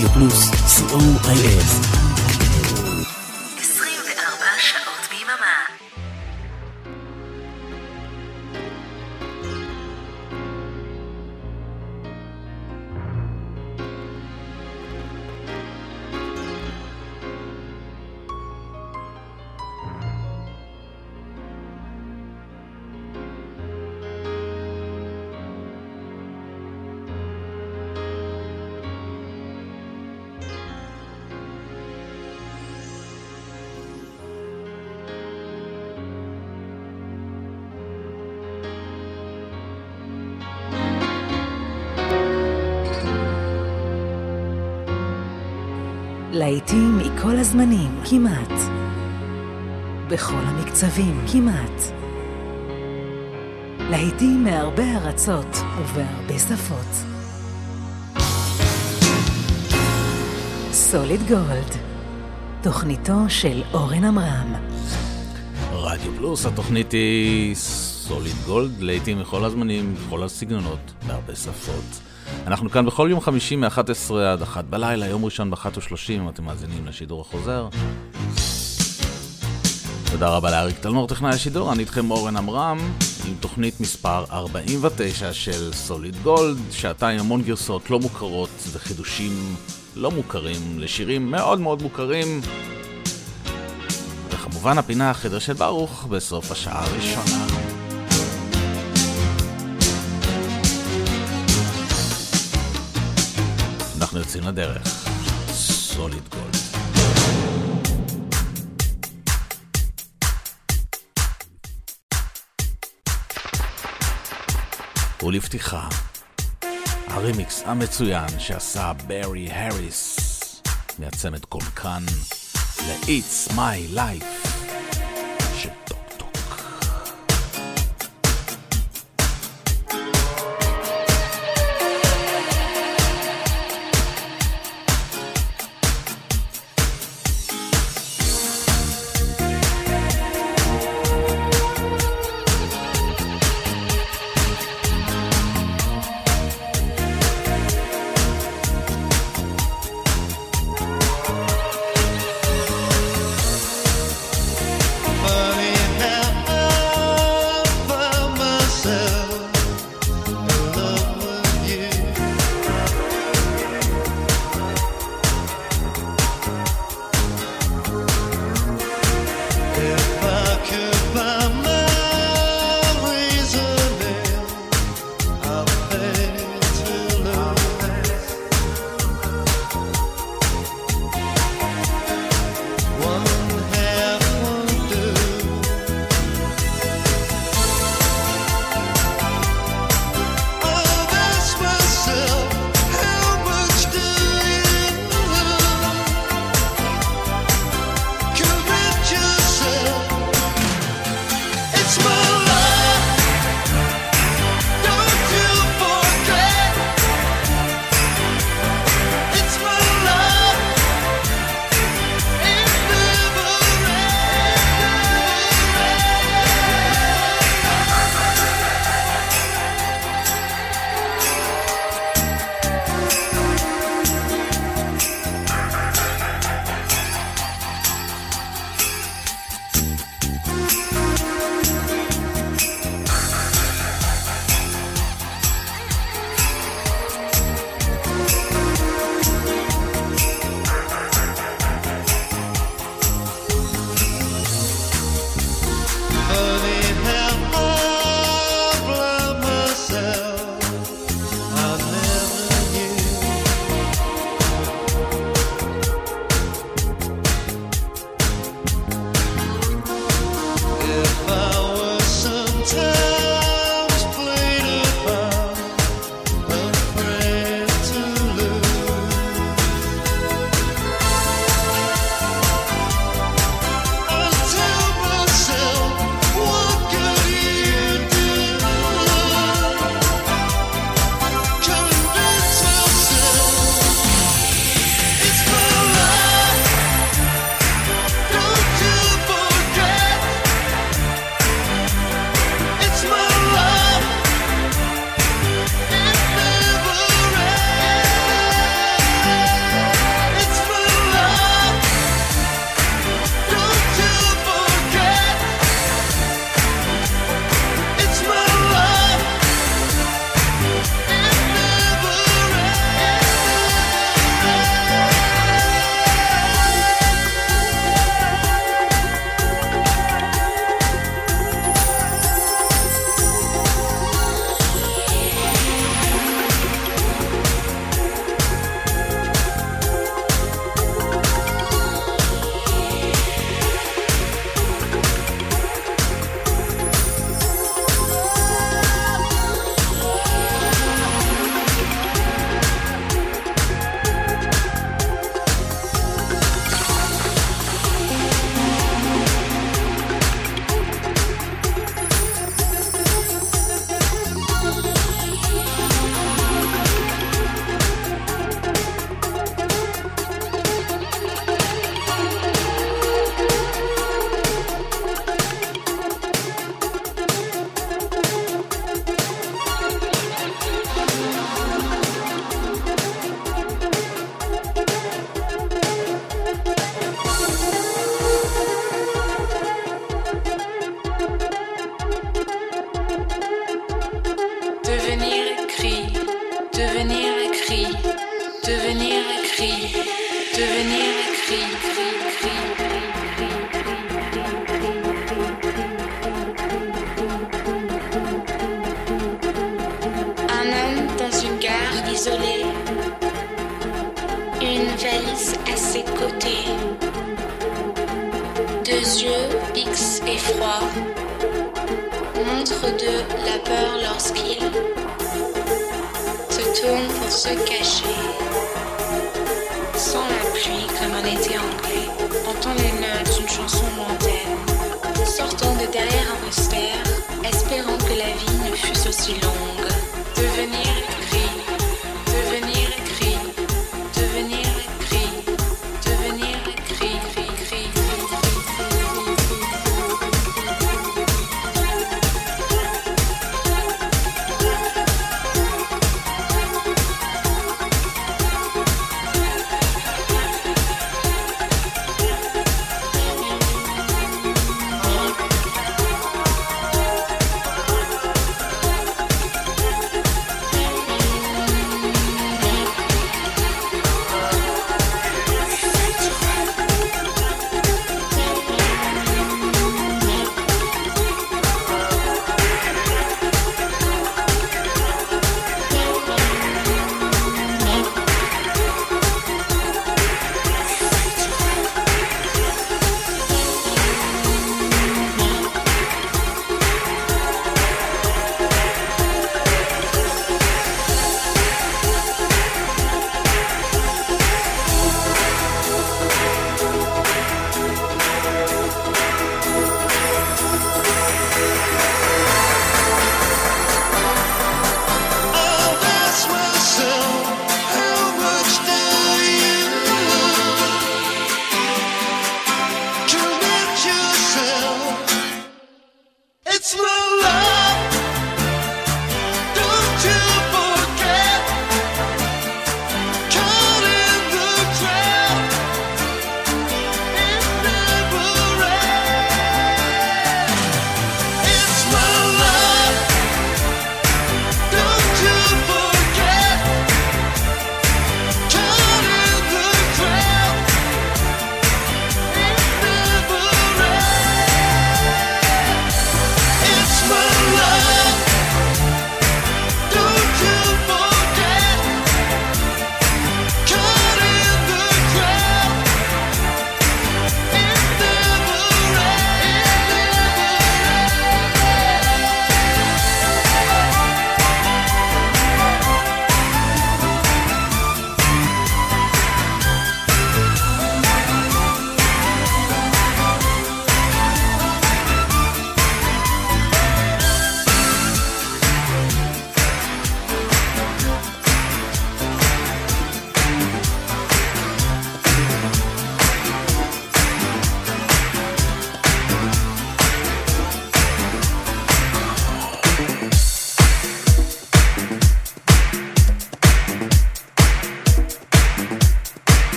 רדיו פלוס, co.il. להיטים מכל הזמנים, כמעט. בכל המקצבים, כמעט. להיטים מהרבה ארצות ובהרבה שפות. סוליד גולד, תוכניתו של אורן עמרם. רדיו פלוס, התוכנית היא סוליד גולד, להיטים מכל הזמנים, בכל הסגנונות, בהרבה שפות. אנחנו כאן בכל יום חמישי מ-11 עד 1 בלילה, יום ראשון ב-1.30, אם אתם מאזינים לשידור החוזר. תודה רבה לאריק תלמור, טכנאי השידור, אני איתכם אורן עמרם, עם תוכנית מספר 49 של סוליד גולד, שעתיים המון גרסות לא מוכרות וחידושים לא מוכרים לשירים מאוד מאוד מוכרים. וכמובן הפינה החדר של ברוך בסוף השעה הראשונה. אנחנו יוצאים לדרך. סוליד גולד. ולפתיחה, הרימיקס המצוין שעשה ברי הריס מהצמד קולקן ל-It's My Life.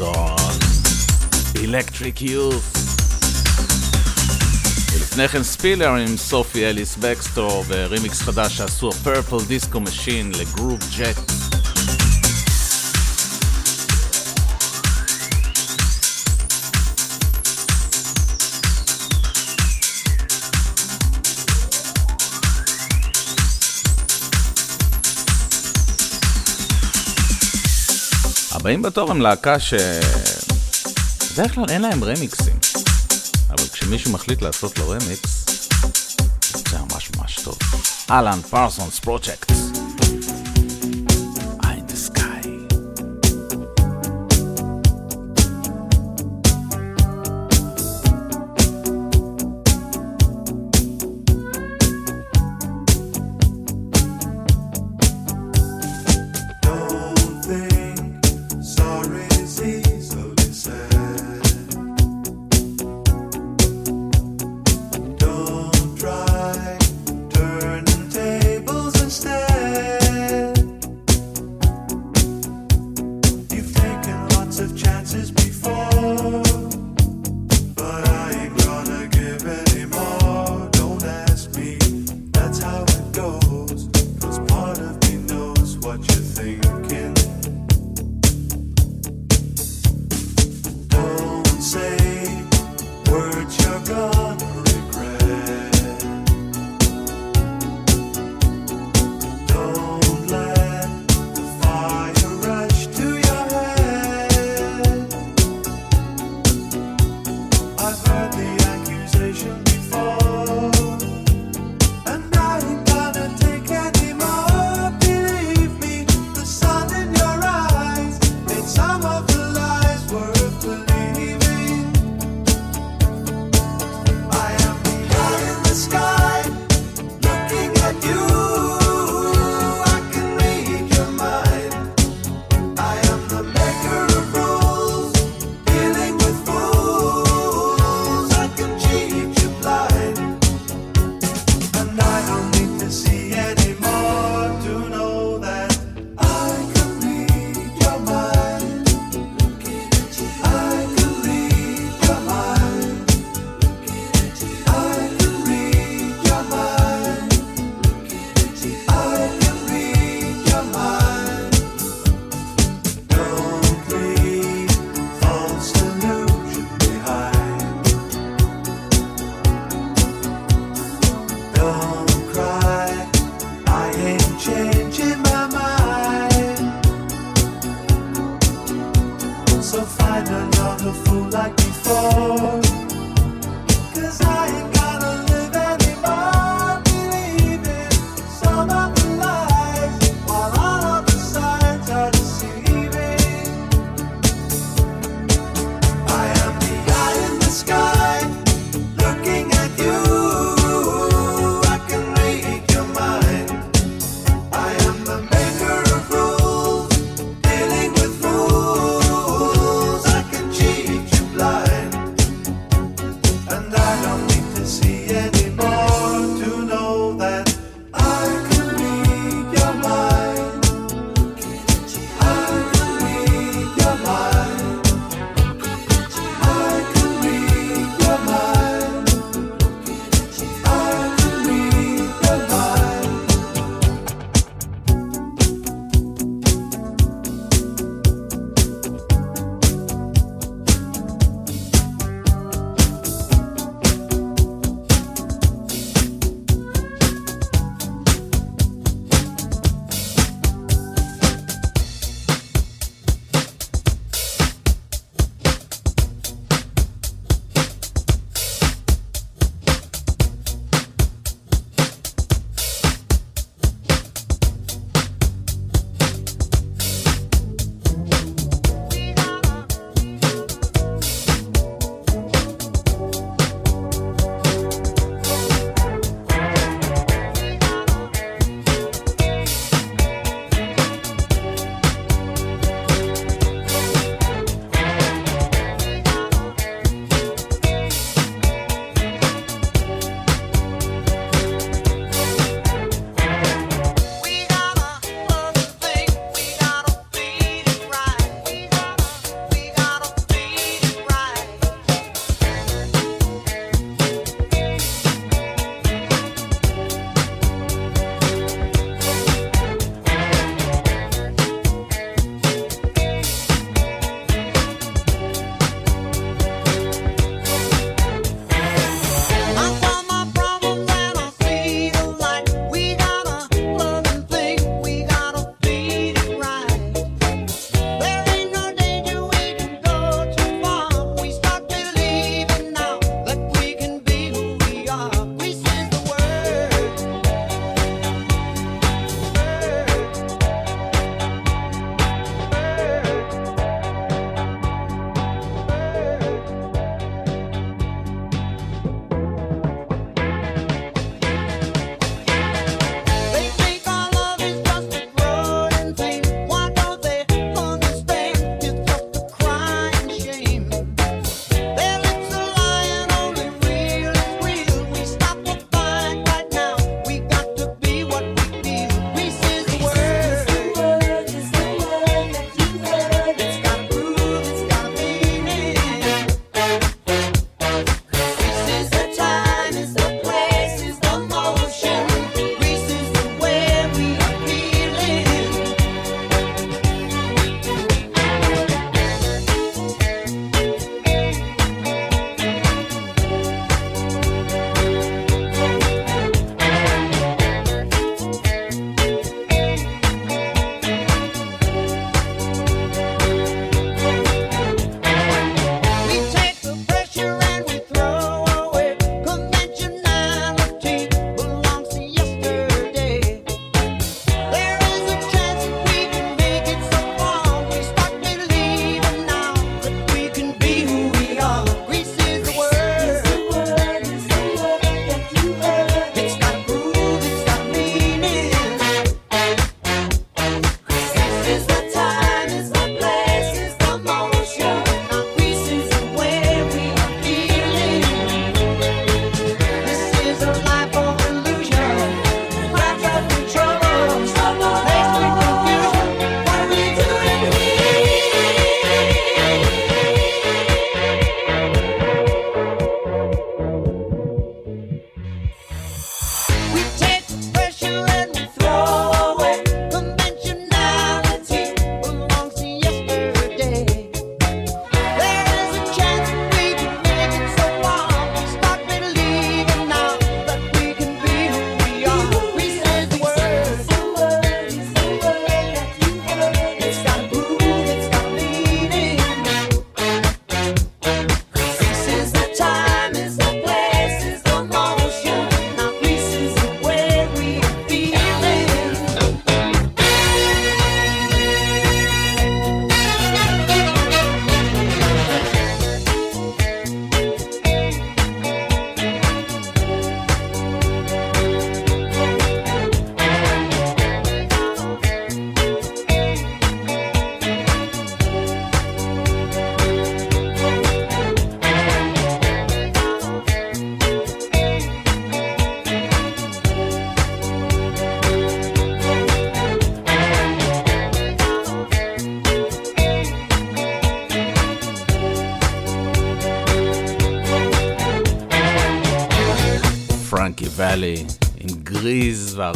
גיבסון, Electric Youth. ולפני כן Spiller עם סופי אליס בקסטור ורימיקס חדש שעשו Purple Disco Machine ל Groovejet. הבאים בתור הם להקה ש... בדרך כלל אין להם רמיקסים, אבל כשמישהו מחליט לעשות לו רמיקס, זה ממש ממש טוב. Alan Parsons Project.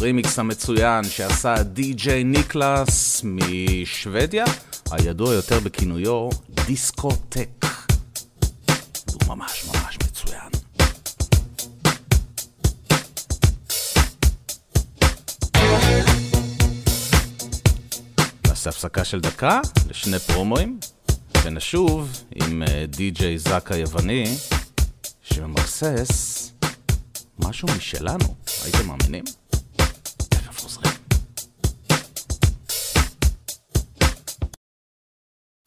גריז והרימיקס המצוין שעשה די.ג'יי ניקלס משוודיה, הידוע יותר בכינויו דיסקוטק. הוא ממש ממש מצוין. נעשה הפסקה של דקה לשני פרומואים, ונשוב עם אה, די.ג'יי זאק היווני שממרסס משהו משלנו, הייתם מאמינים?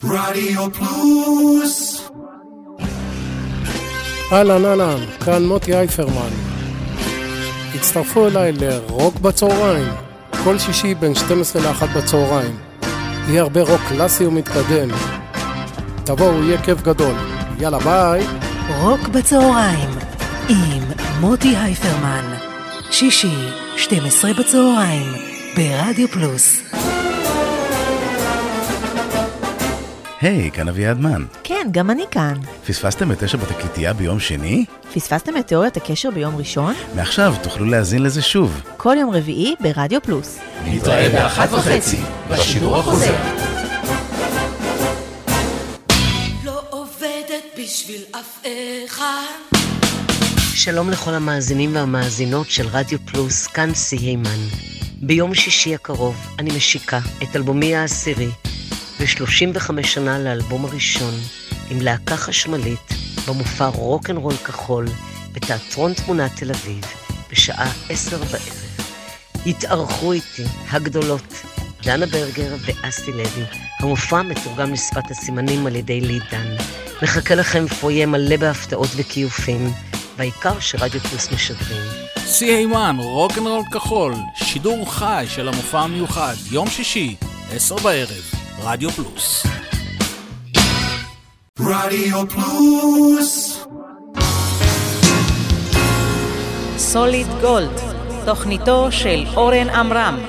רדיו פלוס אהלן אהלן, כאן מוטי אייפרמן. הצטרפו אליי לרוק בצהריים, כל שישי בין 12 ל-1 בצהריים. יהיה הרבה רוק קלאסי ומתקדם. תבואו, יהיה כיף גדול. יאללה ביי. רוק בצהריים עם מוטי הייפרמן. שישי, 12 בצהריים, ברדיו פלוס. היי, כאן אביעד מן. כן, גם אני כאן. פספסתם את תשע בתקליטייה ביום שני? פספסתם את תיאוריית הקשר ביום ראשון? מעכשיו תוכלו להאזין לזה שוב. כל יום רביעי ברדיו פלוס. נתראה באחת וחצי בשידור החוזר לא עובדת בשביל אף אחד. שלום לכל המאזינים והמאזינות של רדיו פלוס, כאן סי הימן. ביום שישי הקרוב אני משיקה את אלבומי העשירי, ו-35 שנה לאלבום הראשון, עם להקה חשמלית, במופע רוקנרול כחול, בתיאטרון תמונת תל אביב, בשעה עשר בערב. התארחו איתי הגדולות, דנה ברגר ואסי לוי. המופע מתורגם לשפת הסימנים על ידי לידן. מחכה לכם פרויה מלא בהפתעות וכיופים, והעיקר שרדיו פלוס משדרים. CA1, רוקנרול כחול, שידור חי של המופע המיוחד, יום שישי, עשר בערב, רדיו פלוס. רדיו פלוס סוליד גולד, תוכניתו של אורן עמרם.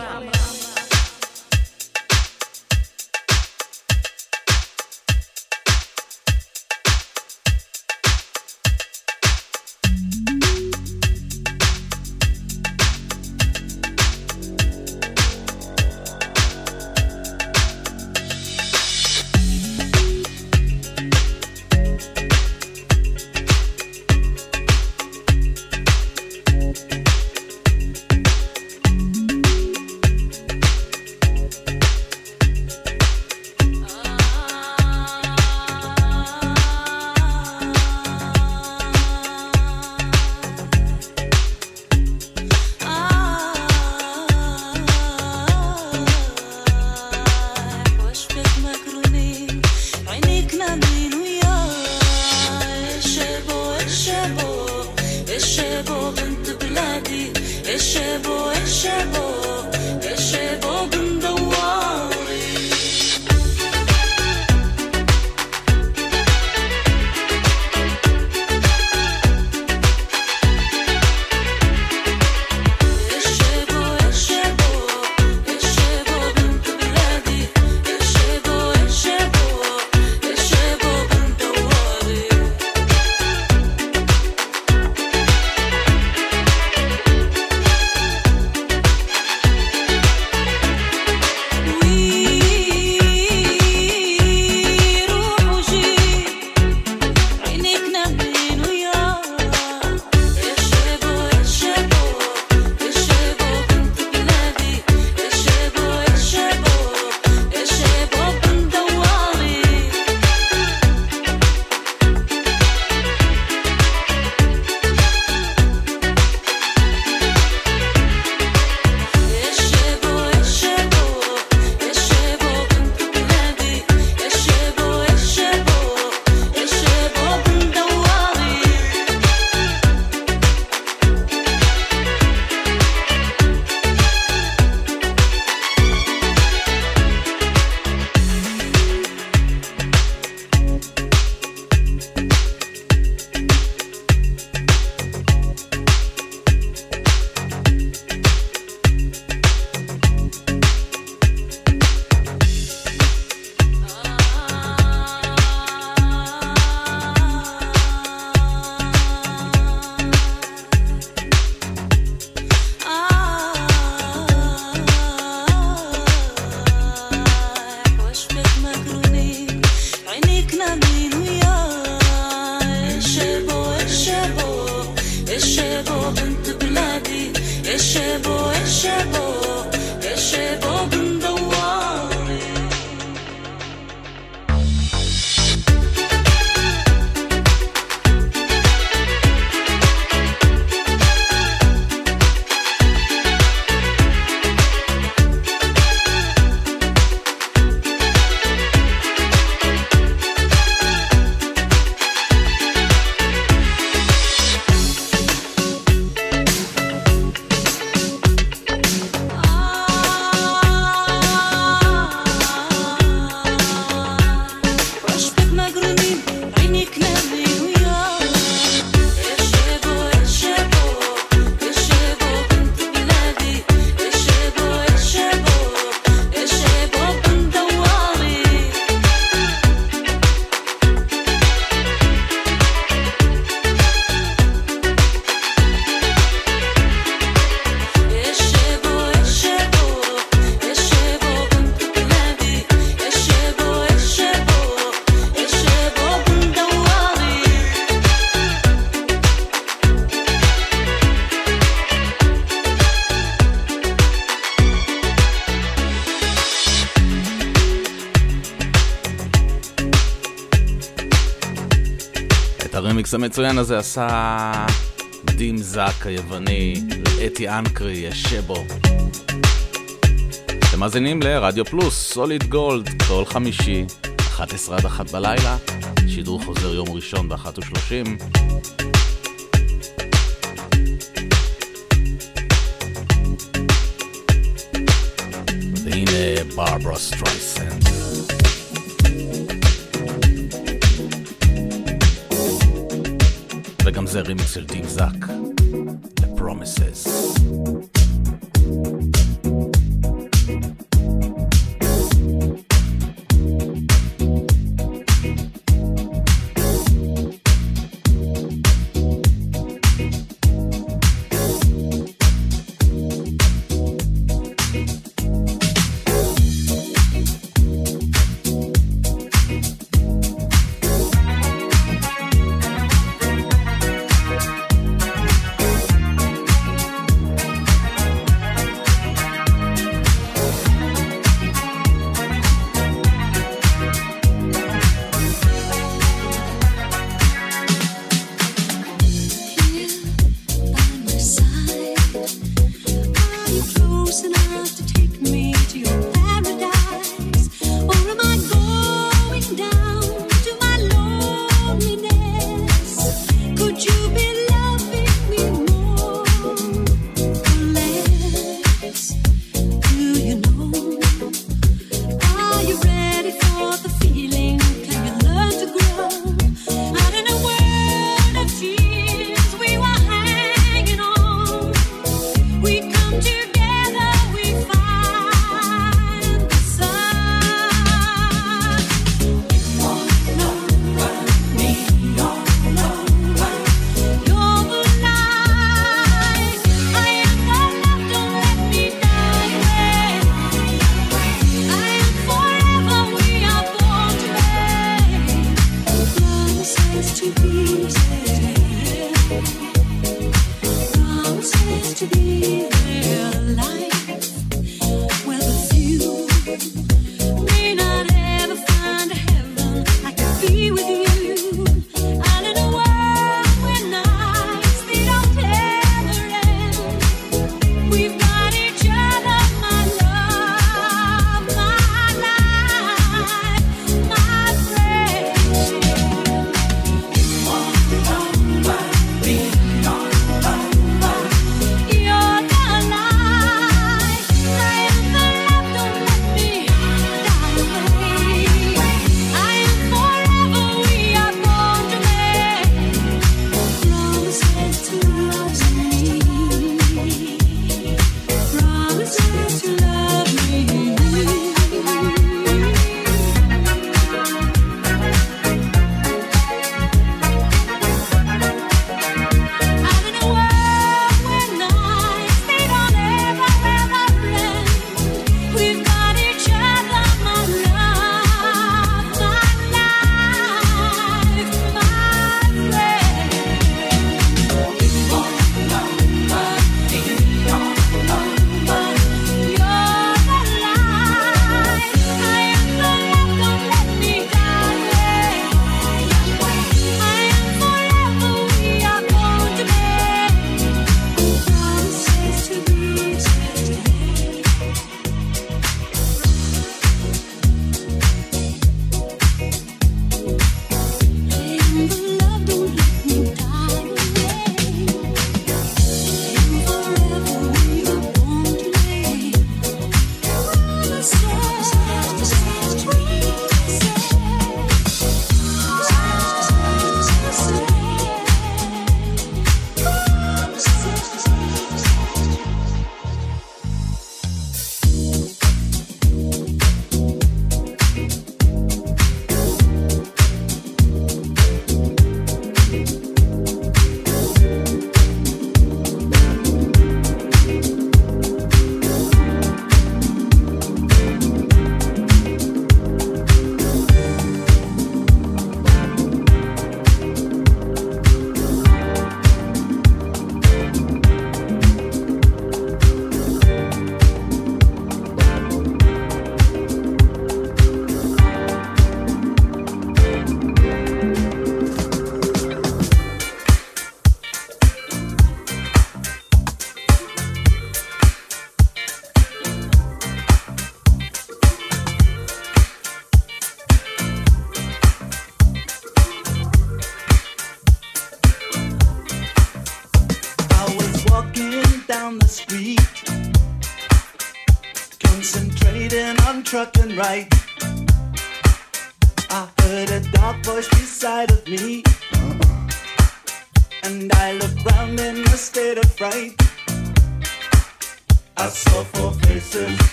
המצוין הזה עשה דים זק היווני, אתי אנקרי, ישבו. אתם מאזינים לרדיו פלוס, סוליד גולד, כל חמישי, 11 עד 1 בלילה, שידור חוזר יום ראשון ב-13:30. רימיקס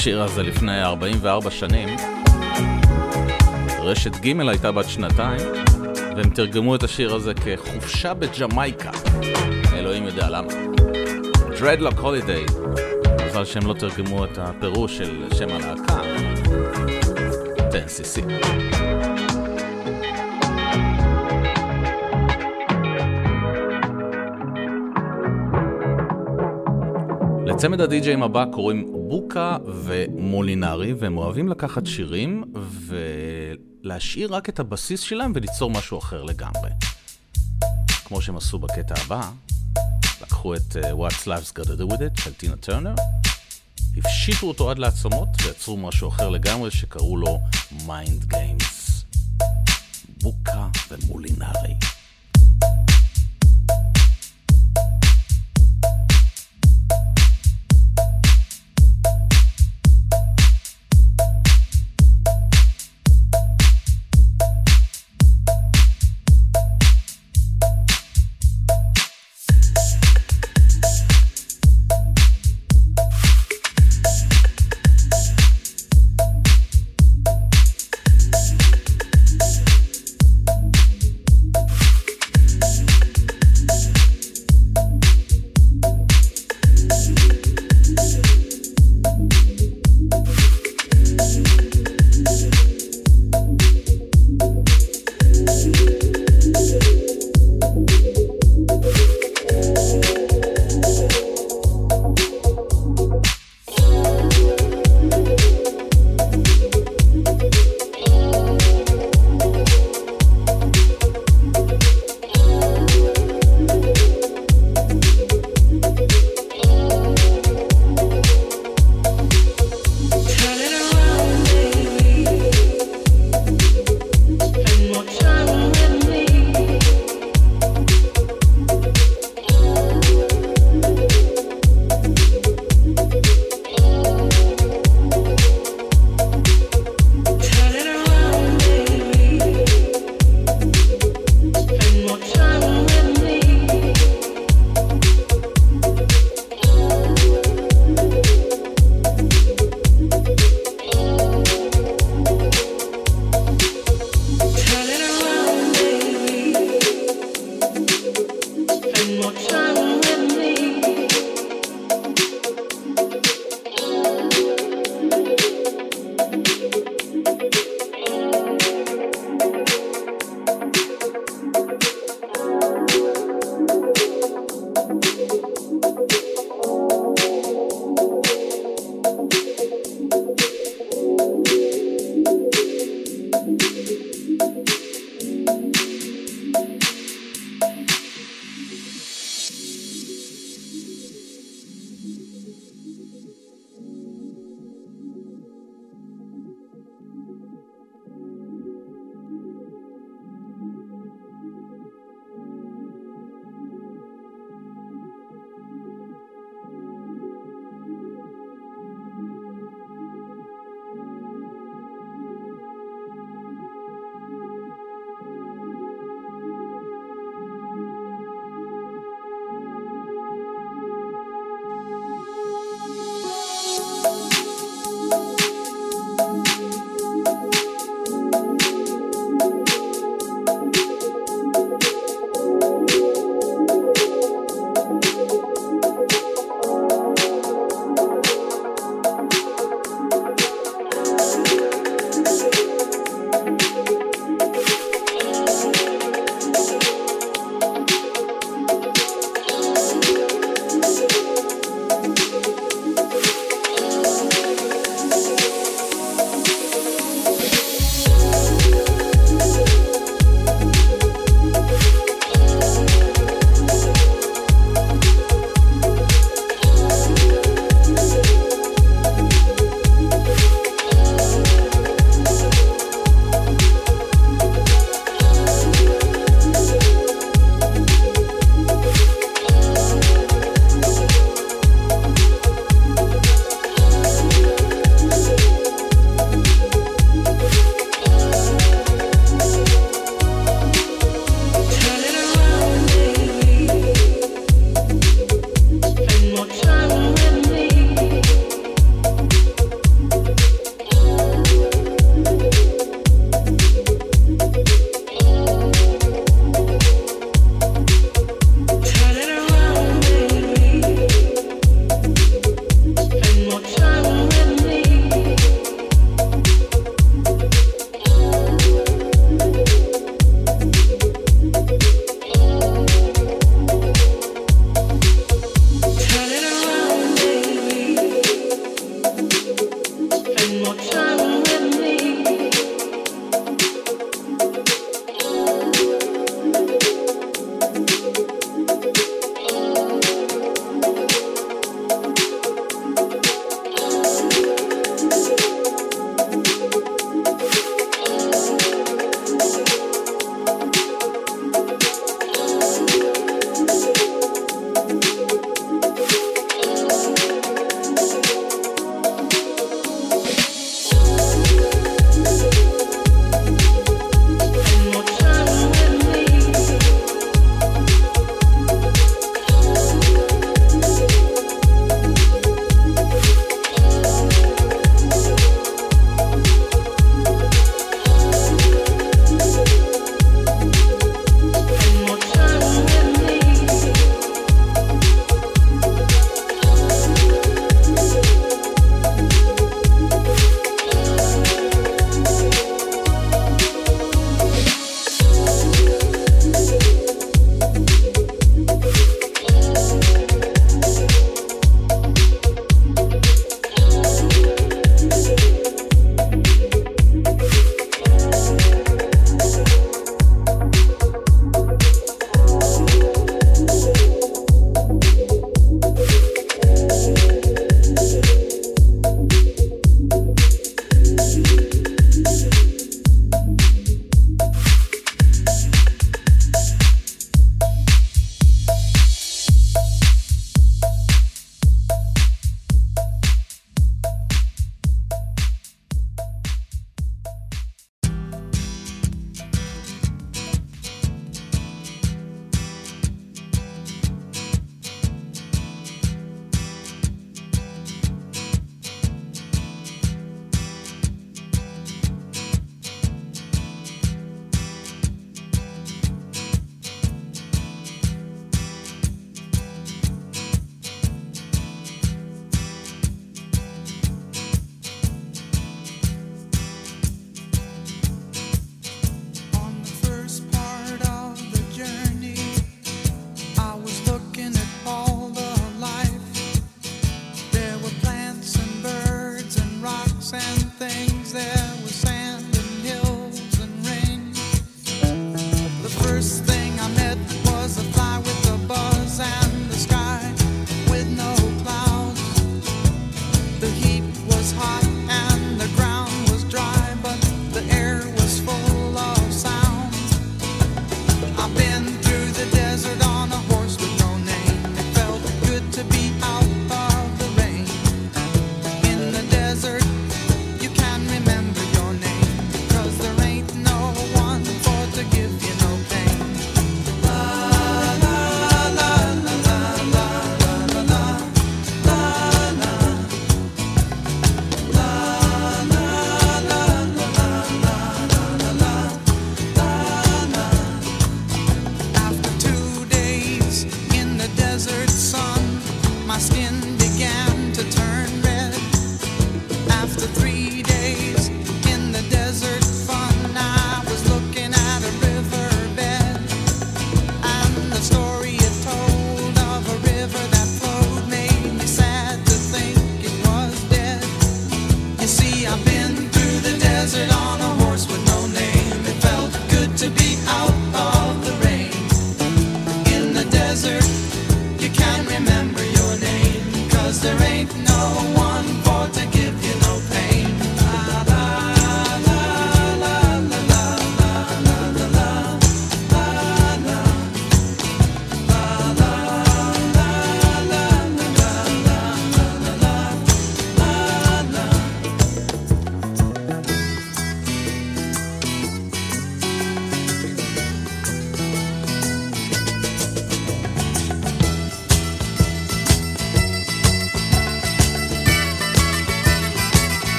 השיר הזה לפני 44 שנים. רשת ג' הייתה בת שנתיים, והם תרגמו את השיר הזה כחופשה בג'מייקה. אלוהים יודע למה. Dreadlock Holiday. מזל שהם לא תרגמו את הפירוש של שם הלהקה. TNCC. לצמד הדי-ג'יים הבא קוראים בוקה מולינרי, והם אוהבים לקחת שירים ולהשאיר רק את הבסיס שלהם וליצור משהו אחר לגמרי. כמו שהם עשו בקטע הבא, לקחו את אה, What's Life's Got to Do With It של טינה טרנר, הפשיטו אותו עד לעצמות ויצרו משהו אחר לגמרי שקראו לו Mind Games. בוקה ומולינרי.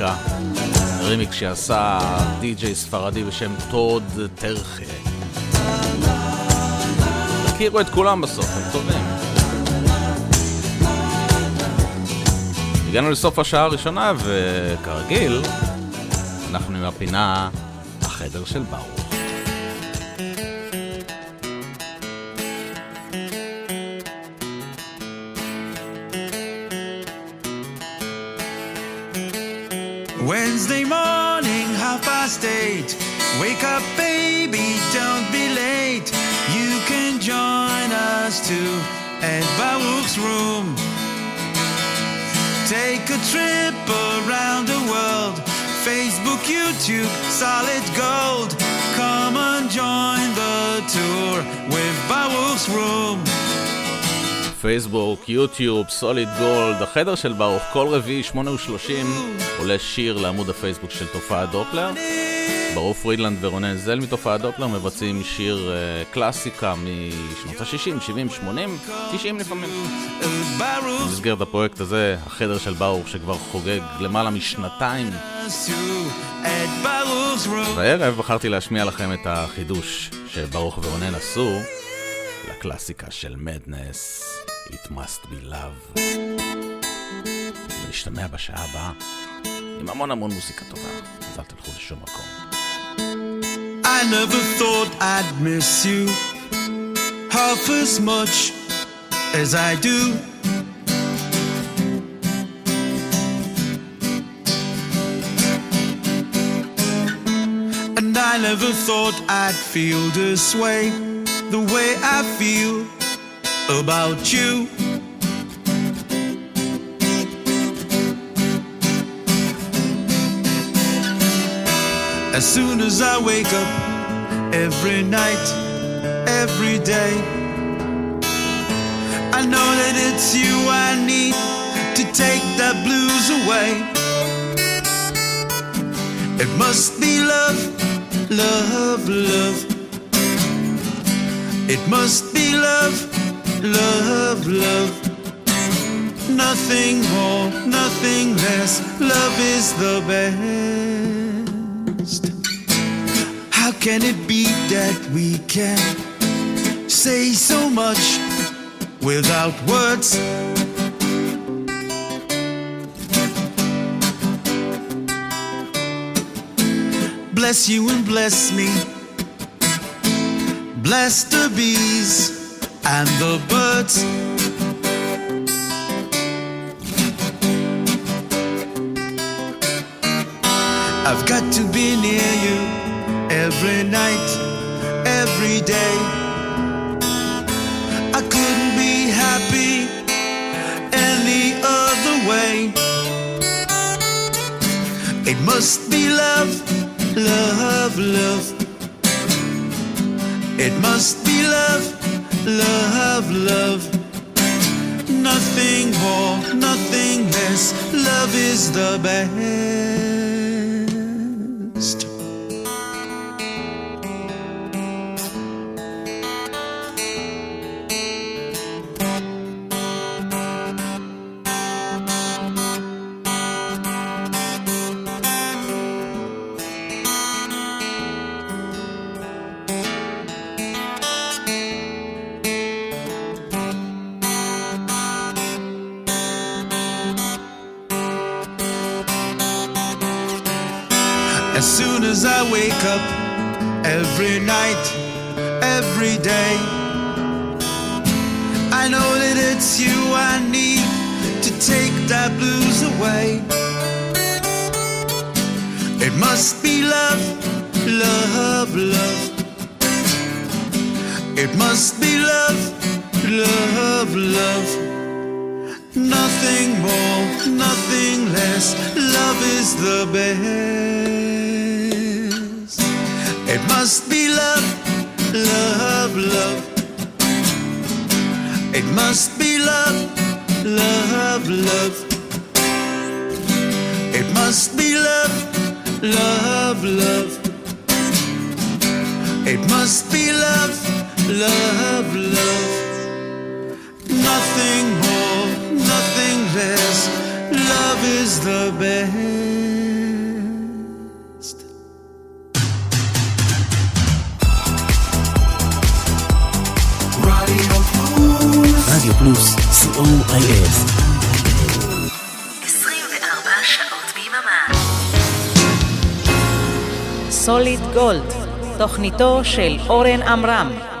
אמריקה. רימיק שעשה די.ג'יי ספרדי בשם טוד טרחה. תכירו את כולם בסוף, הם טובים. הגענו לסוף השעה הראשונה, וכרגיל, אנחנו עם הפינה החדר של ברוך. YouTube, solid gold. Come and join the tour with Baruch's room. פייסבוק, יוטיוב, סוליד גולד, החדר של ברוך, כל רביעי, שמונה ושלושים, עולה שיר לעמוד הפייסבוק של תופעת דופלר. ברוך פרידלנד ורונן זל מתופעת דופלר מבצעים שיר uh, קלאסיקה משנות ה-60, 70, 80, 90 לפעמים. במסגרת הפרויקט הזה, החדר של ברוך שכבר חוגג למעלה משנתיים. והערב בחרתי להשמיע לכם את החידוש שברוך ורונן עשו לקלאסיקה של מדנס, It must be love. ונשתמע בשעה הבאה עם המון המון מוזיקה טובה, אז אל תלכו לשום מקום. I never thought I'd miss you half as much as I do. And I never thought I'd feel this way, the way I feel about you. As soon as I wake up, every night, every day, I know that it's you I need to take the blues away. It must be love, love, love. It must be love, love, love. Nothing more, nothing less. Love is the best. Can it be that we can say so much without words? Bless you and bless me. Bless the bees and the birds. I've got to be near you every night, every day. I couldn't be happy any other way. It must be love, love, love. It must be love, love, love. Nothing more, nothing less. Love is the best. Love is the best. It must be love, love, love. It must be love, love, love. It must be love, love, love. It must be love, love, love. Nothing more, nothing less. Love is the best. רדיו פלוס. co.il. 24 שעות ביממה. סוליד גולד, תוכניתו של אורן עמרם.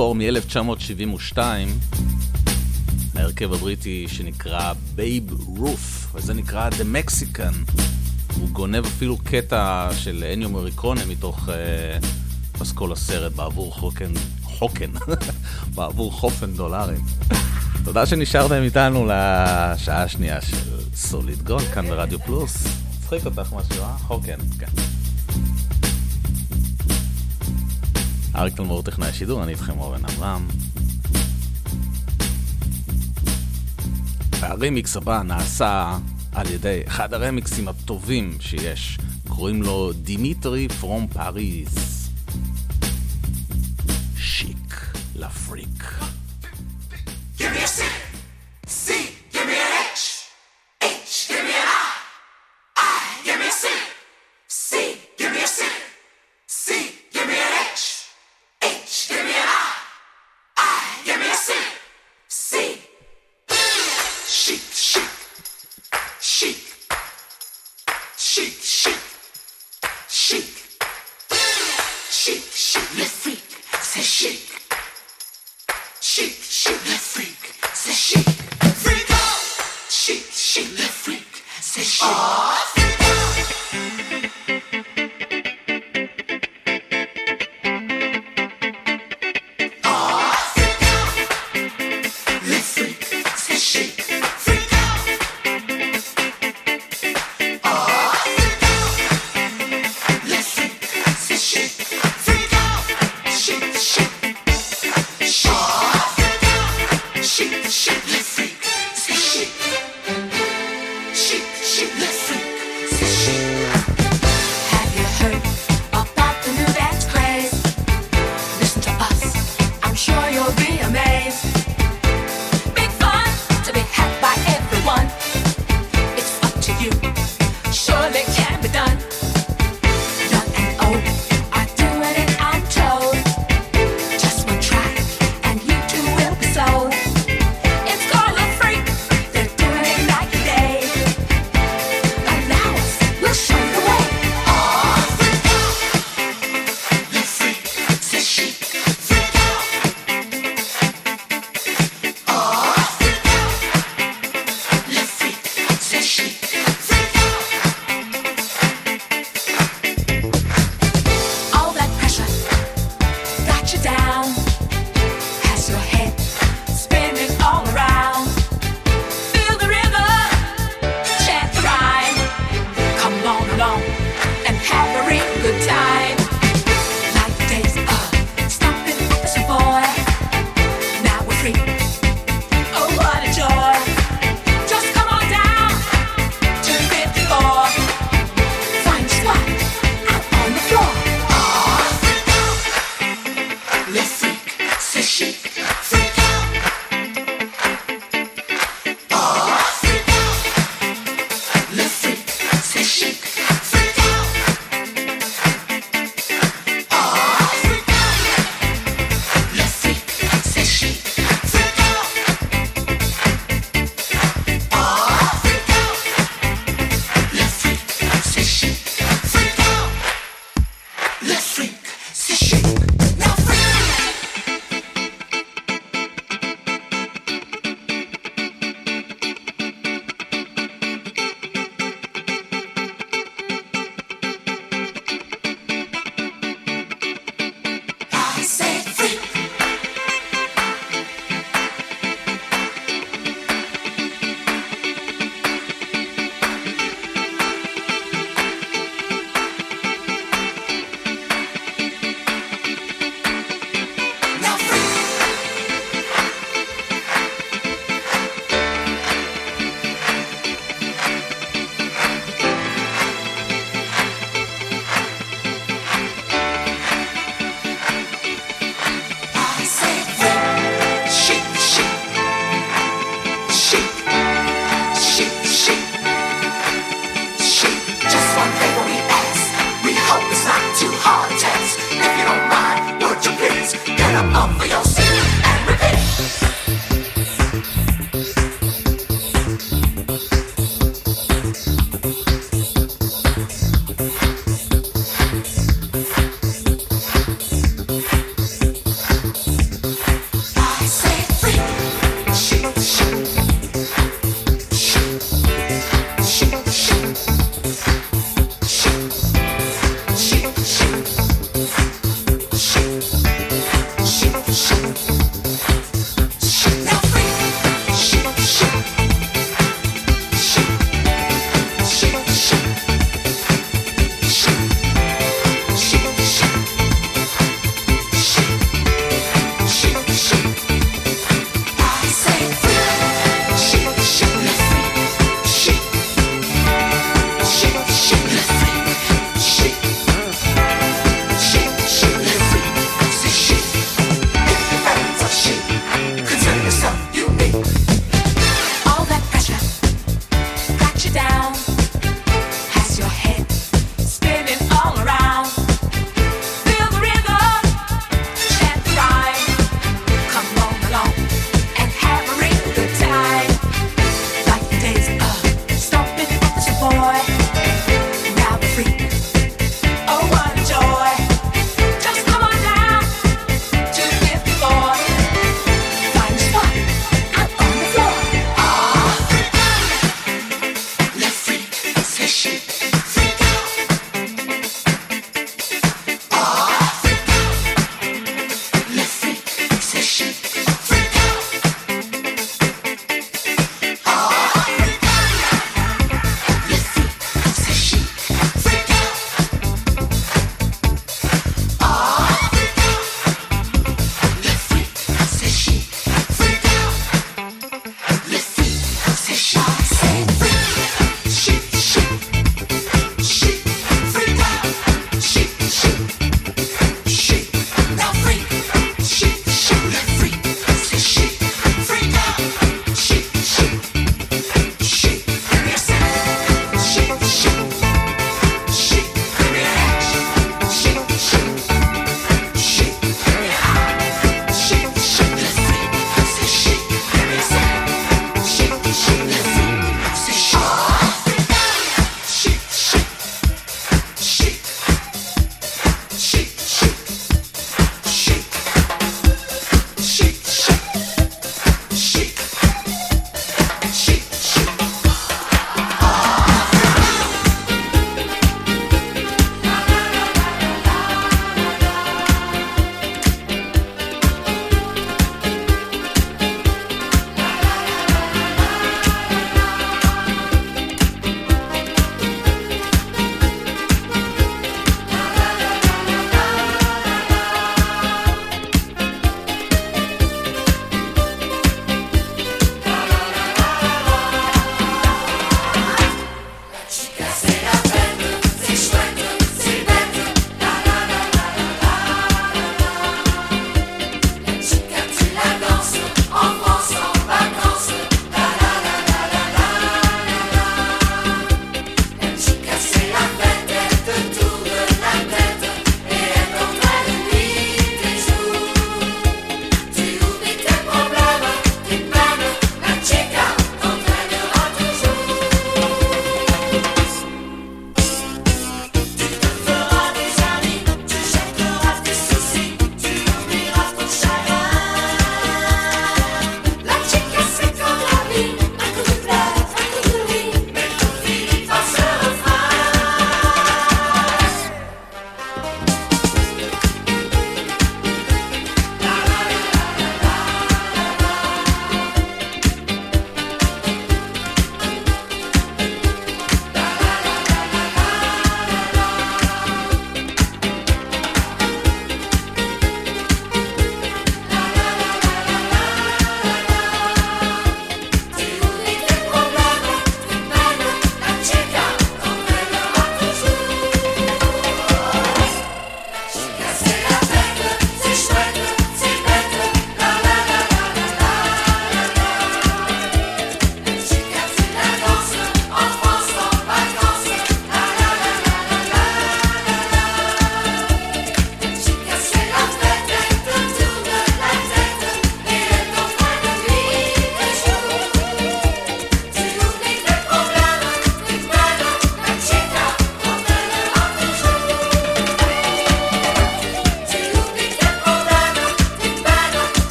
מקור מ-1972, מהרכב הבריטי שנקרא Babe Ruth, וזה נקרא The Mexican. הוא גונב אפילו קטע של אניו מוריקונה מתוך אה, פסקול uh, הסרט בעבור חוקן, חוקן, בעבור חופן דולרים. תודה שנשארתם איתנו לשעה השנייה של Solid Gold כאן ברדיו פלוס. מצחיק אותך משהו, אה? חוקן, כן. אריק תלמור טכנאי השידור, אני איתכם אורן עמרם. הרימיקס הבא נעשה על ידי אחד הרמיקסרים הטובים שיש, קוראים לו Dimitri from Paris.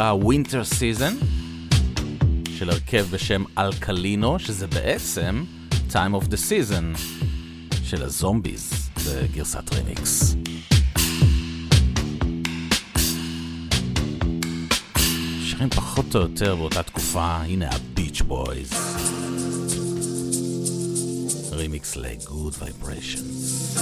שנקרא Winter Season, של הרכב בשם אלקלינו, שזה בעצם Time of the Season של הזומביז בגרסת רמיקס. שרים פחות או יותר באותה תקופה, הנה הביץ' בויז. רמיקס ל-good vibrations.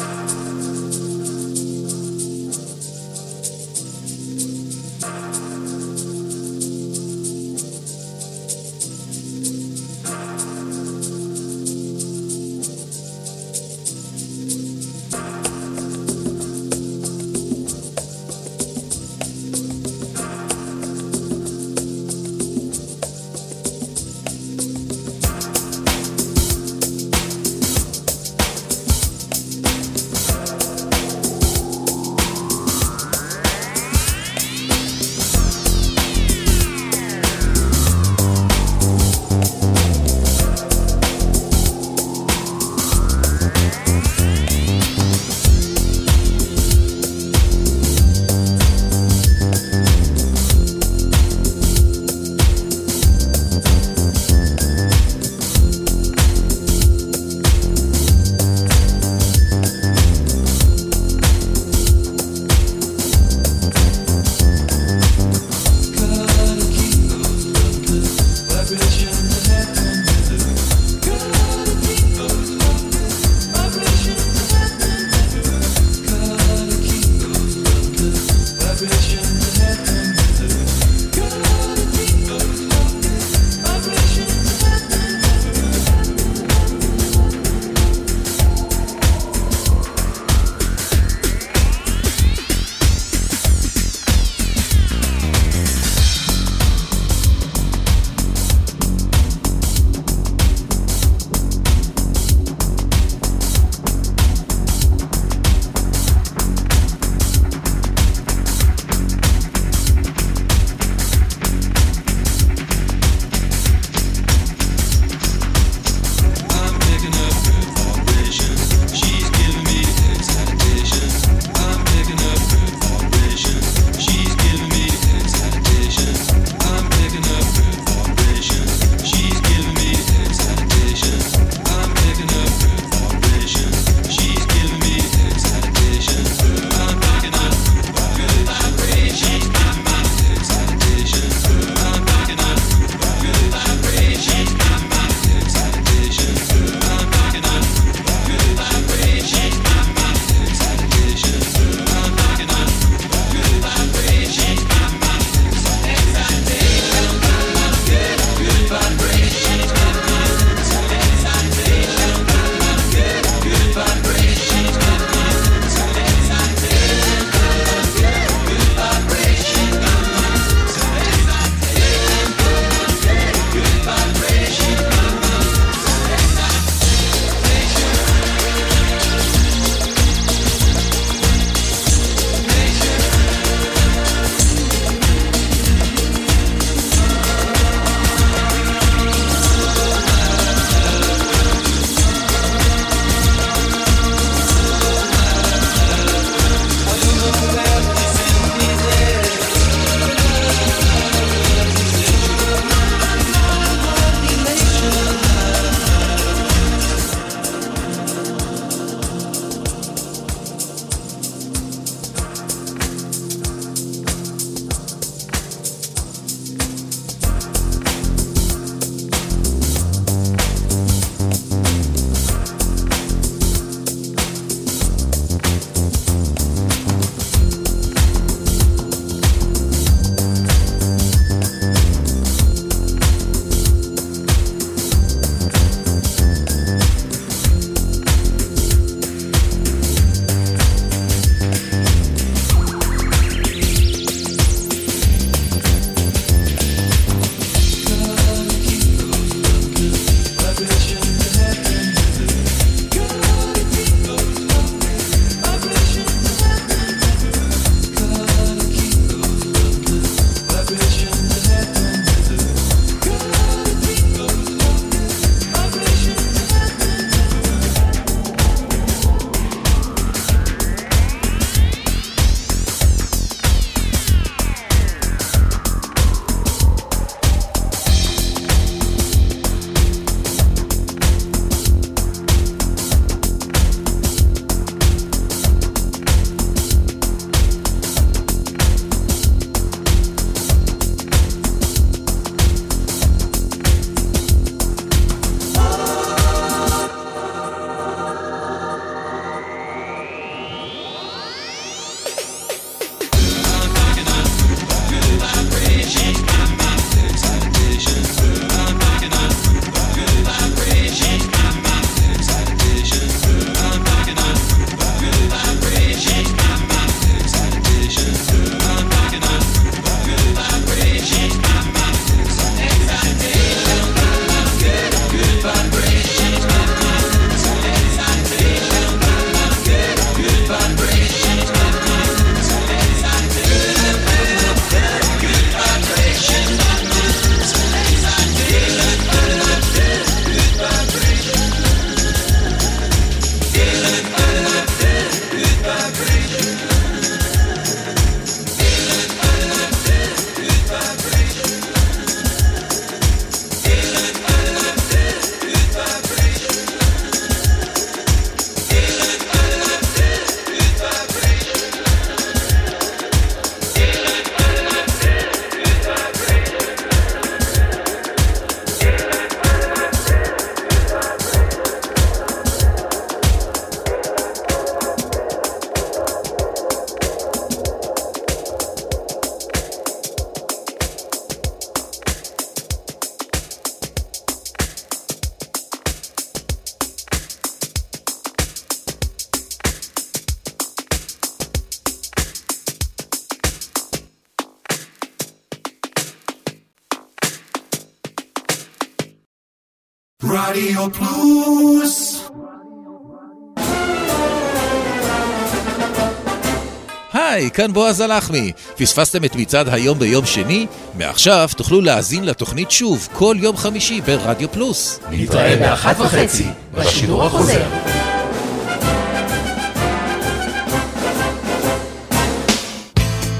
כאן בועז הלחמי. פספסתם את מצעד היום ביום שני? מעכשיו תוכלו להאזין לתוכנית שוב כל יום חמישי ברדיו פלוס. נתראה באחת וחצי בשידור החוזר.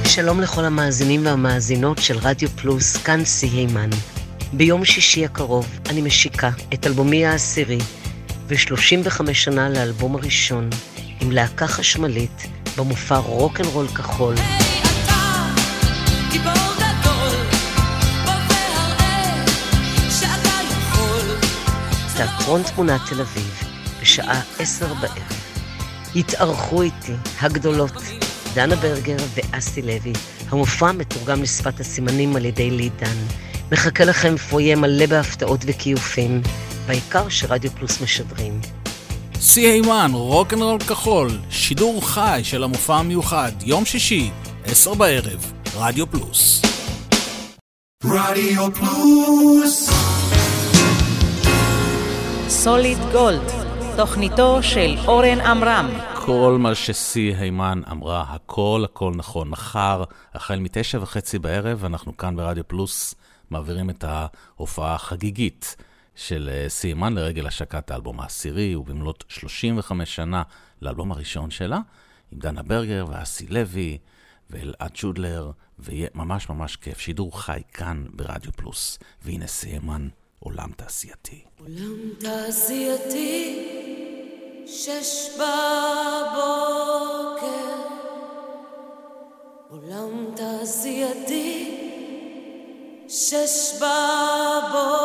שלום לכל המאזינים והמאזינות של רדיו פלוס, כאן סי הימן. ביום שישי הקרוב אני משיקה את אלבומי העשירי ו-35 שנה לאלבום הראשון עם להקה חשמלית במופע רוקנרול כחול. שאתה יכול. תיאטרון תמונת תל אביב, בשעה עשר בערב. יתארחו איתי הגדולות, דנה ברגר ואסי לוי. המופע מתורגם לשפת הסימנים על ידי לידן. מחכה לכם פויה מלא בהפתעות וכיופים, בעיקר שרדיו פלוס משדרים. CA1, רוקנרול כחול, שידור חי של המופע המיוחד, יום שישי, עשר בערב, רדיו פלוס. רדיו פלוס סוליד גולד, תוכניתו של אורן עמרם. כל מה שסי הימן אמרה, הכל הכל נכון. מחר, החל מתשע וחצי בערב, אנחנו כאן ברדיו פלוס מעבירים את ההופעה החגיגית של אה, סי הימן לרגל השקת האלבום העשירי, ובמלאת 35 שנה לאלבום הראשון שלה, עם דנה ברגר ואסי לוי ואלעד שודלר, ויהיה ממש ממש כיף. שידור חי כאן ברדיו פלוס. והנה סי הימן, עולם תעשייתי. עולם תעשייתי, שש בבוקר. עולם תעשייתי, שש בבוקר.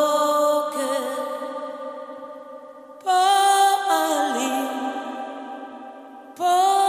פועלים, פועלות,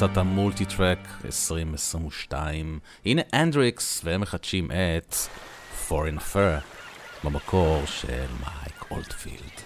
גרסת המולטי-טרק 2022. הנה אנדריקס, והם מחדשים את Foreign Affair, במקור של מייק אולטפילד.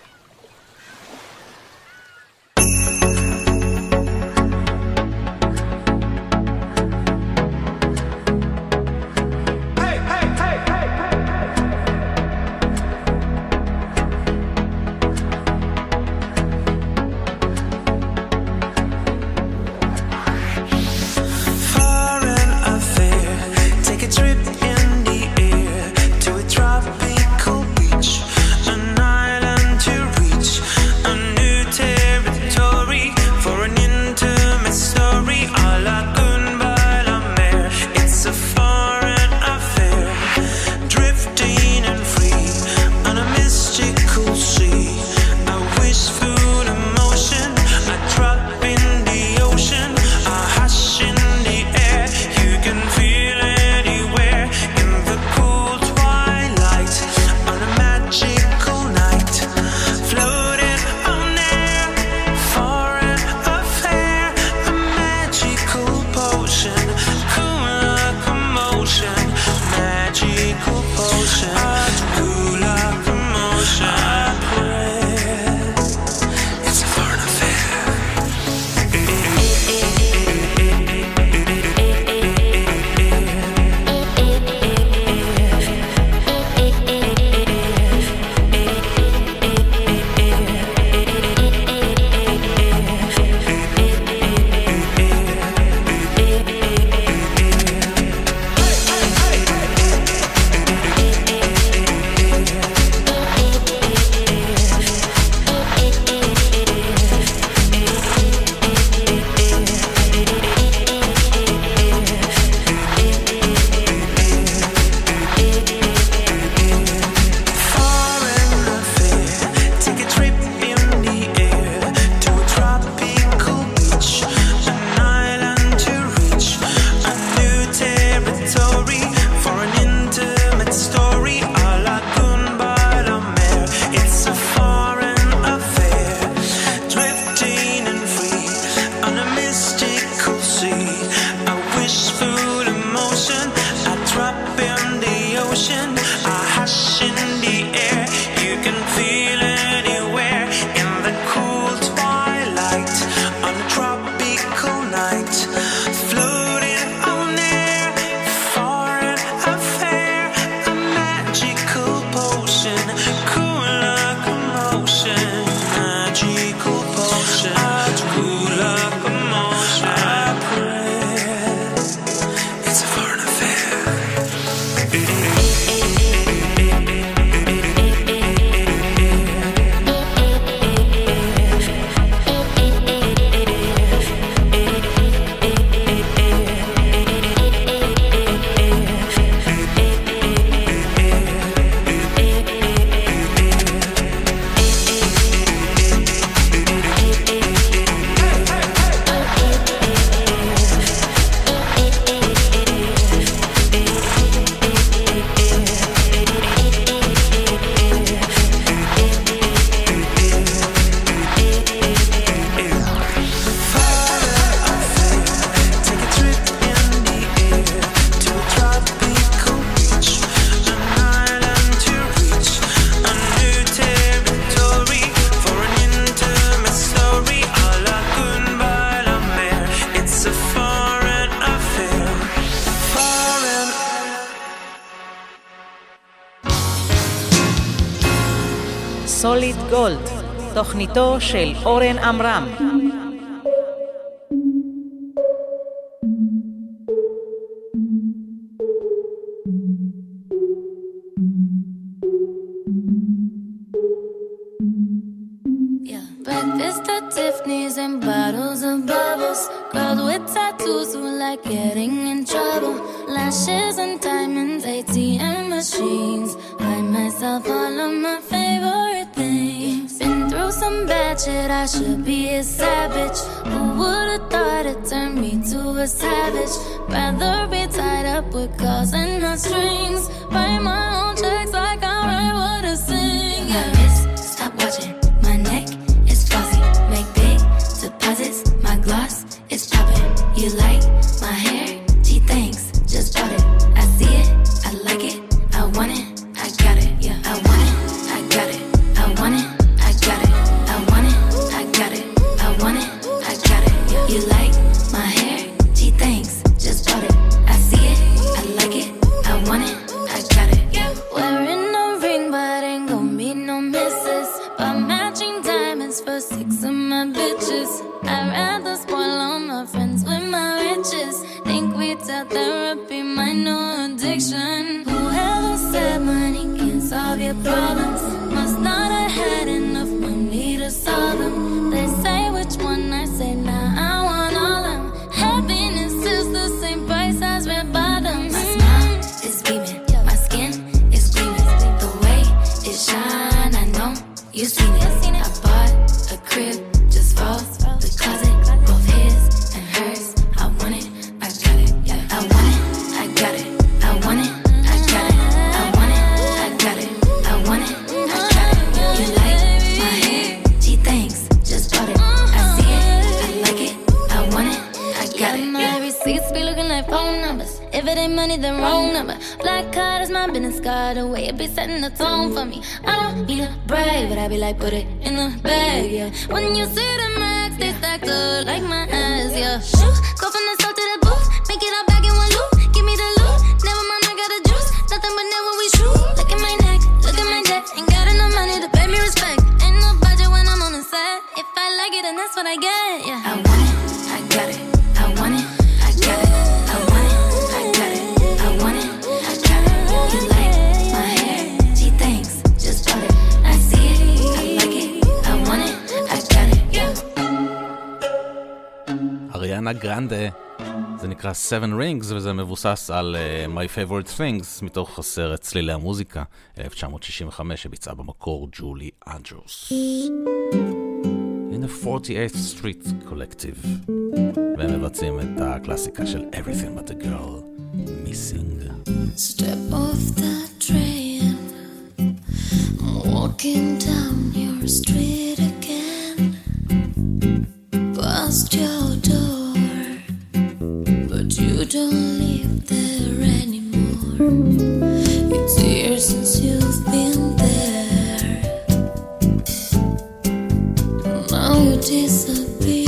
תוכניתו של אורן עמרם. Breakfast at Tiffany's and bottles of bubbles. Girls with tattoos who like getting in trouble. Lashes a savage. Rather be tied up with cause and not strings by my own. Seven Rings, וזה מבוסס על uh, My Favorite Things, מתוך הסרט צלילי המוזיקה, 1965, שביצעה במקור ג'ולי אנג'רוס. In the 48th Street Collective, והם מבצעים את הקלאסיקה של Everything But a Girl, Missing. Step off the train, walking down your street. disappear.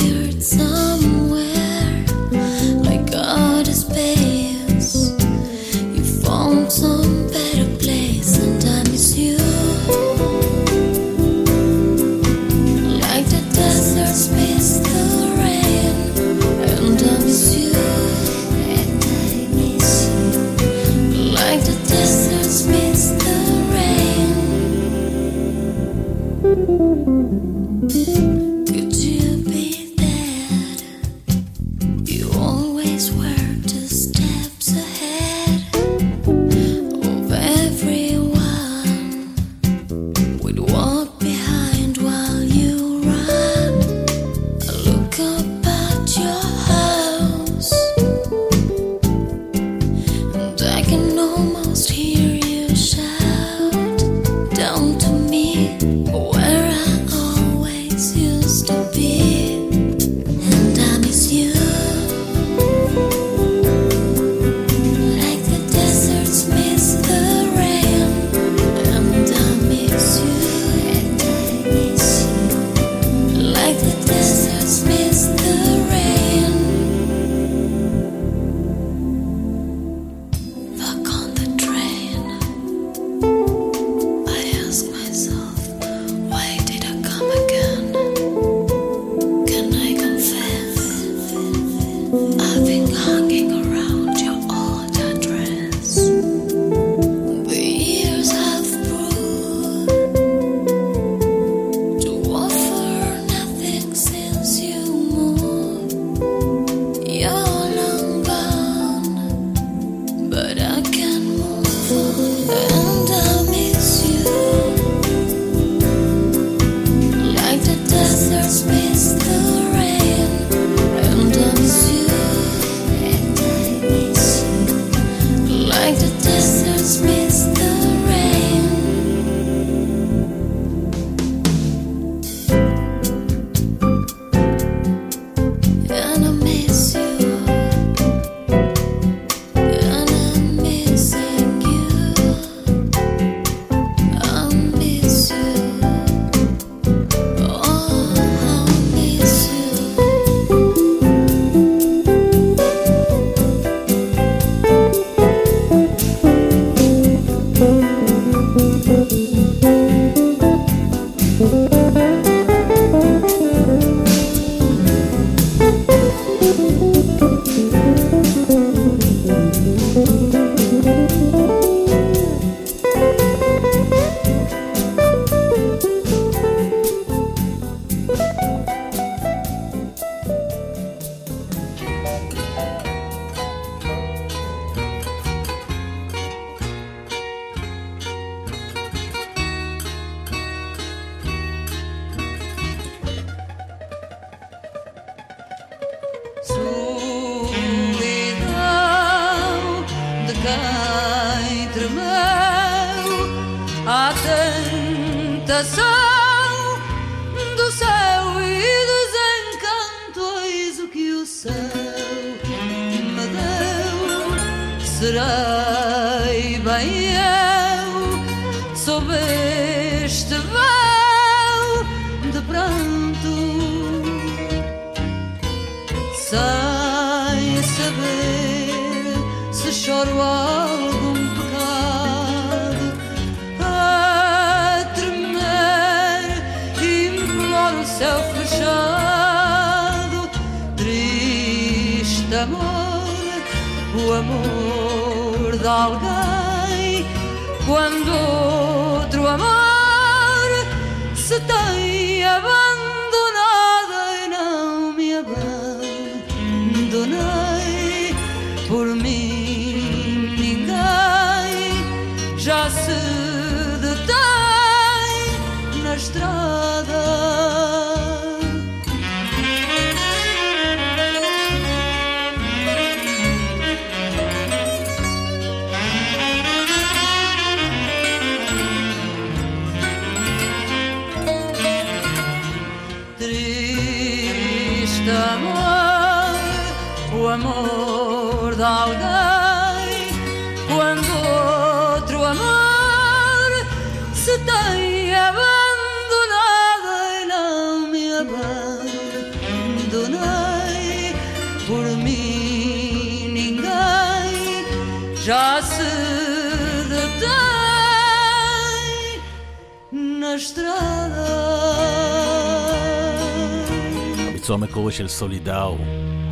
הביצוע המקורי של סולידאו,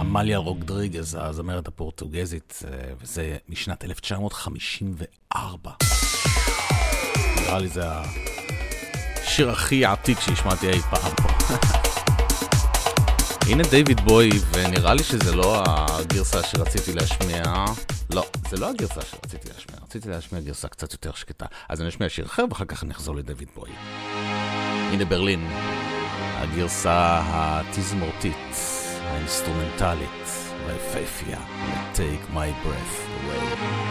עמליה רוגדריגז, הזמרת הפורטוגזית, אה, וזה משנת 1954. נראה לי זה השיר הכי עתיק שהשמעתי אי פעם פה. הנה דיוויד בוי, ונראה לי שזה לא הגרסה שרציתי להשמיע. לא, זה לא הגרסה שרציתי להשמיע, רציתי להשמיע גרסה קצת יותר שקטה. אז אני אשמיע שיר אחר ואחר כך נחזור לדיוויד בוי. הנה ברלין, הגרסה התזמורתית, האינסטרומנטלית, והיפהפייה, Take My Breath Away.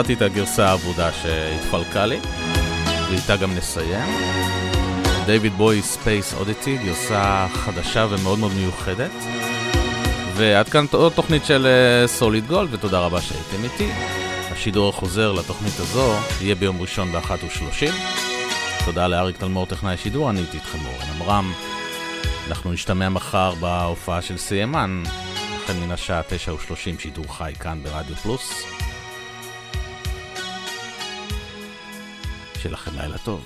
מצאתי את הגרסה האבודה שהתפלקה לי, ואיתה גם נסיים. דייוויד בואי Space Oddity, גרסה חדשה ומאוד מאוד מיוחדת. ועד כאן עוד תוכנית של Solid Gold, ותודה רבה שהייתם איתי. השידור החוזר לתוכנית הזו יהיה ביום ראשון ב-13:30. תודה לאריק תלמור, טכנאי שידור, אני הייתי איתכם אורן עמרם. אנחנו נשתמע מחר בהופעה של סיימן, החל מן השעה 9:30 שידור חי כאן ברדיו פלוס. שיהיה לכם לילה טוב,